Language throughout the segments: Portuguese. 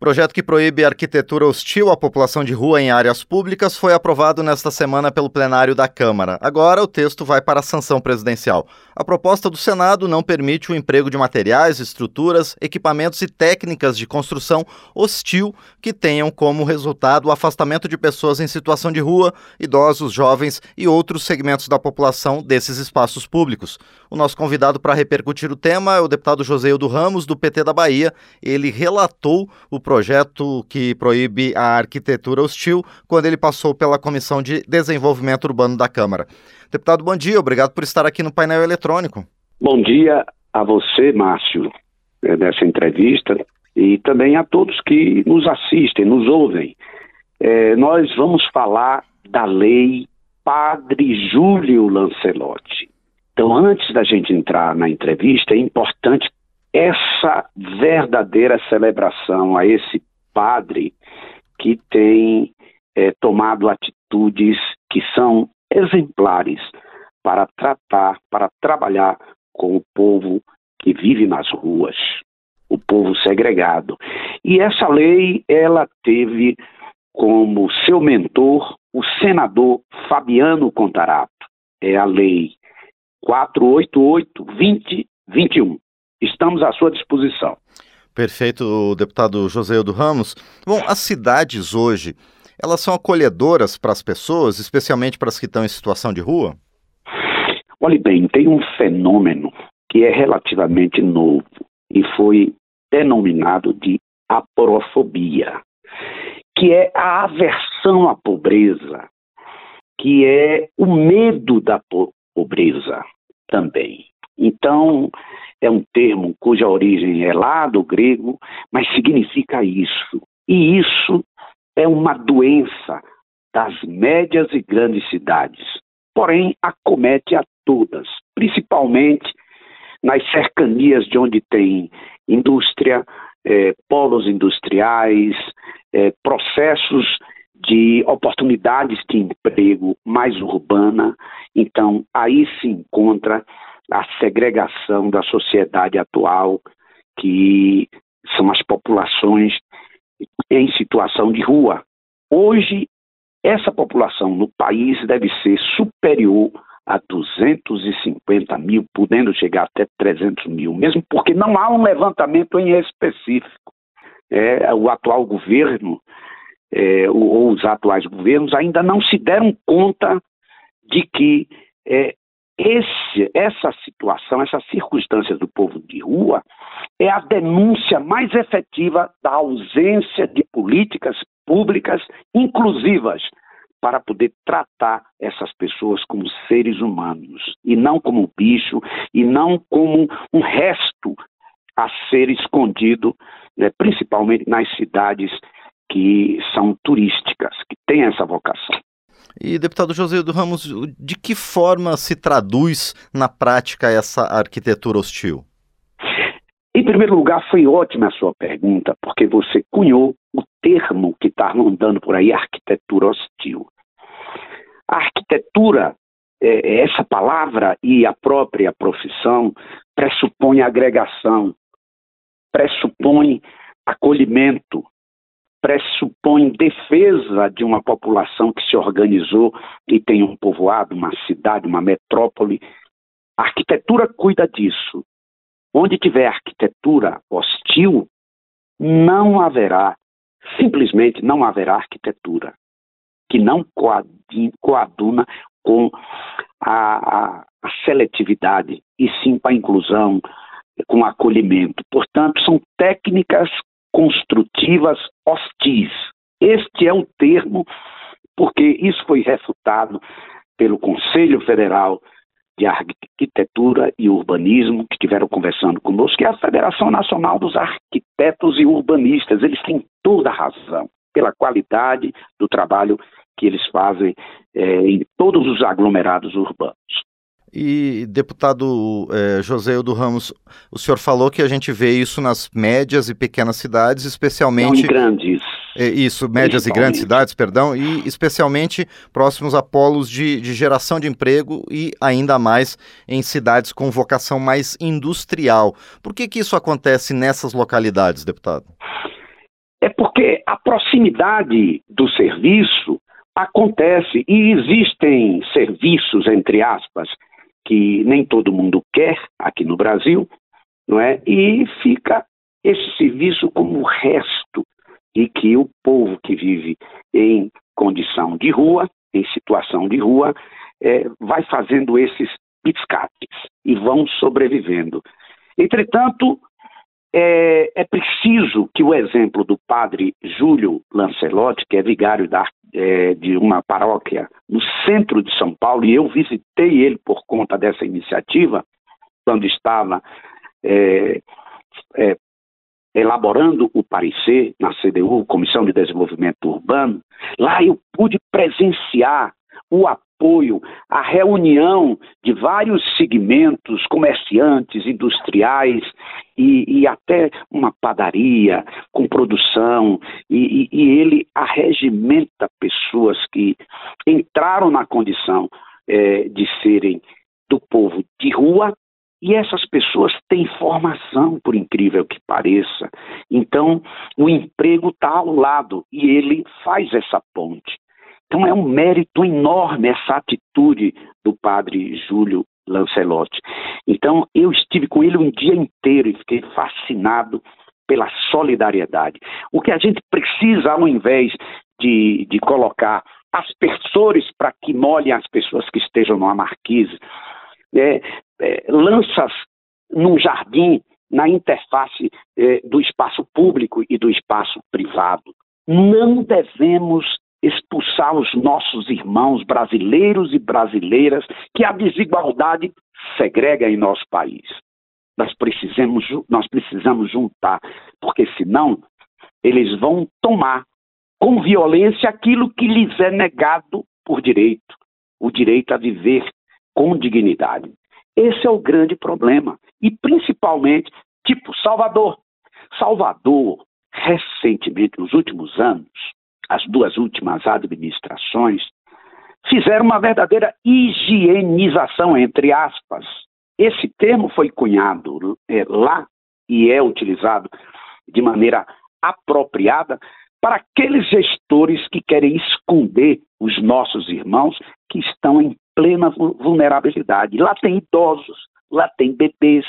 Projeto que proíbe arquitetura hostil à população de rua em áreas públicas foi aprovado nesta semana pelo plenário da Câmara. Agora o texto vai para a sanção presidencial. A proposta do Senado não permite o emprego de materiais, estruturas, equipamentos e técnicas de construção hostil que tenham como resultado o afastamento de pessoas em situação de rua, idosos, jovens e outros segmentos da população desses espaços públicos. O nosso convidado para repercutir o tema é o deputado Joseildo Ramos, do PT da Bahia. Ele relatou o projeto que proíbe a arquitetura hostil quando ele passou pela Comissão de Desenvolvimento Urbano da Câmara. Deputado, bom dia, obrigado por estar aqui no painel eletrônico. Bom dia a você, Márcio, eh, nessa entrevista e também a todos que nos assistem, nos ouvem. É, nós vamos falar da lei Padre Júlio Lancelotti. Então, antes da gente entrar na entrevista, é importante essa verdadeira celebração a esse padre que tem é, tomado atitudes que são exemplares para tratar, para trabalhar com o povo que vive nas ruas, o povo segregado. E essa lei, ela teve como seu mentor o senador Fabiano Contarato. É a lei 488-2021. Estamos à sua disposição. Perfeito, deputado Joséildo Ramos. Bom, as cidades hoje, elas são acolhedoras para as pessoas, especialmente para as que estão em situação de rua? Olhe bem, tem um fenômeno que é relativamente novo e foi denominado de aporofobia, que é a aversão à pobreza, que é o medo da pobreza também. Então, é um termo cuja origem é lá do grego, mas significa isso. E isso é uma doença das médias e grandes cidades, porém acomete a todas, principalmente nas cercanias de onde tem indústria, eh, polos industriais, eh, processos de oportunidades de emprego mais urbana. Então, aí se encontra a segregação da sociedade atual, que são as populações em situação de rua. Hoje, essa população no país deve ser superior a 250 mil, podendo chegar até 300 mil, mesmo porque não há um levantamento em específico. É, o atual governo, é, ou os atuais governos, ainda não se deram conta de que é, esse, essa situação, essas circunstâncias do povo de rua, é a denúncia mais efetiva da ausência de políticas públicas inclusivas para poder tratar essas pessoas como seres humanos e não como bicho e não como um resto a ser escondido, né, principalmente nas cidades que são turísticas, que têm essa vocação. E, deputado José do Ramos, de que forma se traduz na prática essa arquitetura hostil? Em primeiro lugar, foi ótima a sua pergunta, porque você cunhou o termo que está andando por aí, arquitetura hostil. A arquitetura, é, essa palavra e a própria profissão pressupõe agregação, pressupõe acolhimento, pressupõe defesa de uma população que se organizou e tem um povoado, uma cidade, uma metrópole. A arquitetura cuida disso. Onde tiver arquitetura hostil, não haverá, simplesmente não haverá arquitetura que não coaduna com a, a, seletividade e sim com a inclusão, com o acolhimento. Portanto, são técnicas construtivas hostis. Este é o termo, porque isso foi refutado pelo Conselho Federal de Arquitetura e Urbanismo, que estiveram conversando conosco, que é a Federação Nacional dos Arquitetos e Urbanistas. Eles têm toda a razão pela qualidade do trabalho que eles fazem é, em todos os aglomerados urbanos. E, deputado é, José do Ramos, o senhor falou que a gente vê isso nas médias e pequenas cidades, especialmente. Não grandes. É, isso, médias e grandes cidades, perdão, e especialmente próximos a polos de, de geração de emprego e ainda mais em cidades com vocação mais industrial. Por que, que isso acontece nessas localidades, deputado? É porque a proximidade do serviço acontece e existem serviços, entre aspas, que nem todo mundo quer aqui no Brasil, não é? E fica esse serviço como resto e que o povo que vive em condição de rua, em situação de rua, é, vai fazendo esses biscates e vão sobrevivendo. Entretanto, é, é, preciso que o exemplo do padre Júlio Lancelotti, que é vigário da, é, de uma paróquia no centro de São Paulo, e eu visitei ele por conta dessa iniciativa, quando estava é, é elaborando o parecer na CDU, Comissão de Desenvolvimento Urbano, lá eu pude presenciar o apoio à reunião de vários segmentos, comerciantes, industriais e, e até uma padaria com produção, e, e, e, ele arregimenta pessoas que entraram na condição é, de serem do povo de rua e essas pessoas têm formação, por incrível que pareça. Então, o emprego está ao lado e ele faz essa ponte. Então, é um mérito enorme essa atitude do padre Júlio Lancelotti. Então, eu estive com ele um dia inteiro e fiquei fascinado pela solidariedade. O que a gente precisa, ao invés de, de colocar aspersores para que molhem as pessoas que estejam numa marquise, é, é, lanças num jardim na interface é, do espaço público e do espaço privado. Não devemos expulsar os nossos irmãos brasileiros e brasileiras que a desigualdade segrega em nosso país. Nós precisamos, nós precisamos juntar, porque senão eles vão tomar com violência aquilo que lhes é negado por direito, o direito a viver com dignidade. Esse é o grande problema. E principalmente, tipo Salvador. Salvador, recentemente, nos últimos anos, as duas últimas administrações, fizeram uma verdadeira higienização, entre aspas. Esse termo foi cunhado é, lá e é utilizado de maneira apropriada para aqueles gestores que querem esconder os nossos irmãos que estão em plena vulnerabilidade. Lá tem idosos, lá tem bebês,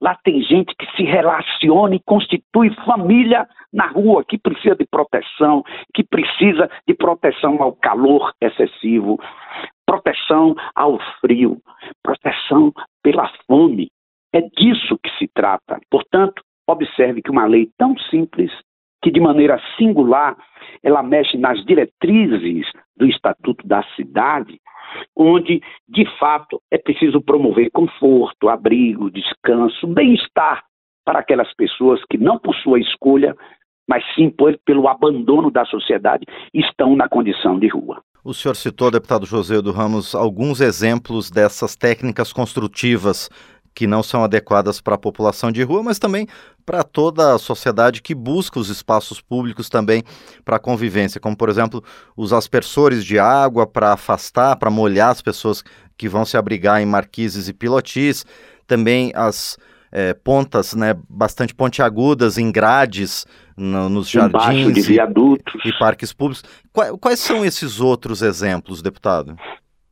lá tem gente que se relaciona e constitui família na rua, que precisa de proteção, que precisa de proteção ao calor excessivo, proteção ao frio, proteção pela fome. É disso que se trata. Portanto, observe que uma lei tão simples, que de maneira singular ela mexe nas diretrizes do Estatuto da Cidade, onde, de fato, é preciso promover conforto, abrigo, descanso, bem-estar para aquelas pessoas que, não por sua escolha, mas sim por, pelo abandono da sociedade, estão na condição de rua. O senhor citou, deputado José do Ramos, alguns exemplos dessas técnicas construtivas que não são adequadas para a população de rua, mas também para toda a sociedade que busca os espaços públicos também para a convivência, como por exemplo os aspersores de água para afastar, para molhar as pessoas que vão se abrigar em marquises e pilotis, também as é, pontas né, bastante pontiagudas em grades no, nos jardins e, e, parques públicos. Quais, quais são esses outros exemplos, deputado?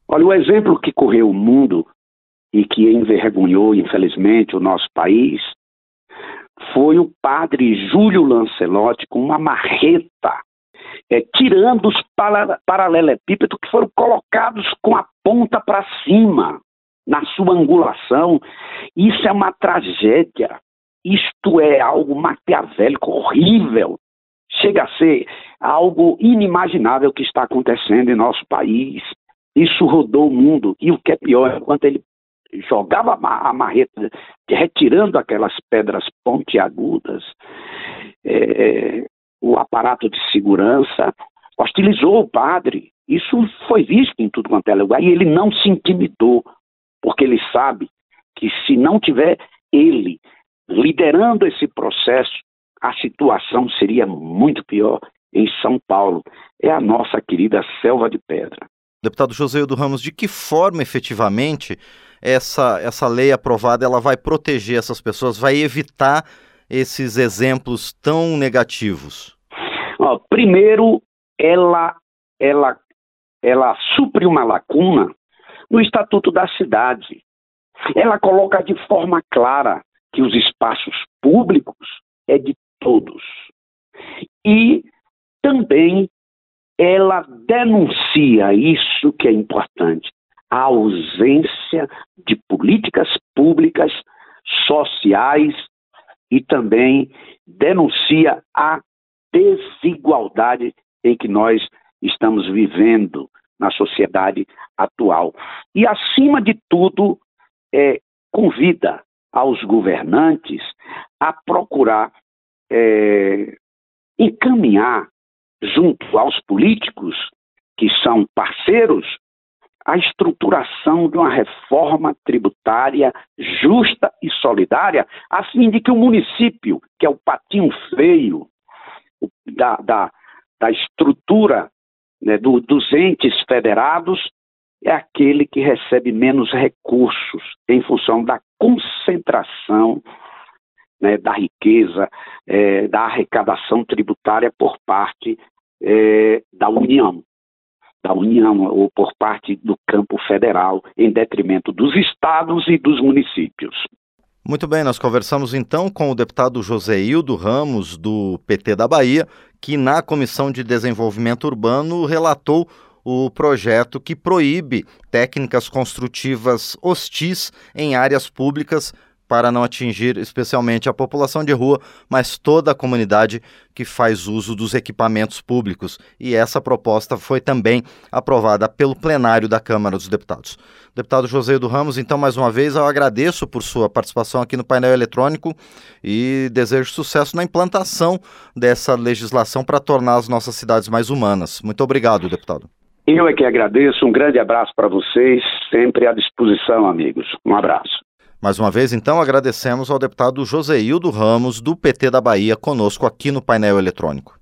Olha, o exemplo que correu o mundo e que envergonhou, infelizmente, o nosso país, foi o padre Júlio Lancelotti com uma marreta, é, tirando os paralelepípedos que foram colocados com a ponta para cima, na sua angulação. Isso é uma tragédia. Isto é algo maquiavélico, horrível. Chega a ser algo inimaginável que está acontecendo em nosso país. Isso rodou o mundo. E o que é pior, enquanto ele jogava a marreta, retirando aquelas pedras pontiagudas, é, o aparato de segurança hostilizou o padre. Isso foi visto em tudo quanto é lugar e ele não se intimidou, porque ele sabe que se não tiver ele liderando esse processo, a situação seria muito pior em São Paulo. É a nossa querida selva de pedra. Deputado José do Ramos, de que forma efetivamente essa, essa lei aprovada ela vai proteger essas pessoas, vai evitar esses exemplos tão negativos? Ó, primeiro, ela, ela, ela supre uma lacuna no Estatuto da Cidade. Ela coloca de forma clara que os espaços públicos é de todos. E também ela denuncia isso que é importante, a ausência de políticas públicas sociais e também denuncia a desigualdade em que nós estamos vivendo na sociedade atual. E, acima de tudo, é, convida aos governantes a procurar é, encaminhar junto aos políticos, que são parceiros, a estruturação de uma reforma tributária justa e solidária, a fim de que o município, que é o patinho feio da, da, da estrutura né, do, dos entes federados, é aquele que recebe menos recursos em função da concentração né, da riqueza, é, da arrecadação tributária por parte é, da União, da União ou por parte do campo federal, em detrimento dos estados e dos municípios. Muito bem, nós conversamos então com o deputado José Hildo Ramos, do PT da Bahia, que na Comissão de Desenvolvimento Urbano relatou o projeto que proíbe técnicas construtivas hostis em áreas públicas para não atingir especialmente a população de rua, mas toda a comunidade que faz uso dos equipamentos públicos. E essa proposta foi também aprovada pelo plenário da Câmara dos Deputados. Deputado José do Ramos, então, mais uma vez, eu agradeço por sua participação aqui no painel eletrônico e desejo sucesso na implantação dessa legislação para tornar as nossas cidades mais humanas. Muito obrigado, deputado. Eu é que agradeço. Um grande abraço para vocês, sempre à disposição, amigos. Um abraço. Mais uma vez, então, agradecemos ao deputado Joseildo Ramos, do PT da Bahia, conosco aqui no painel eletrônico.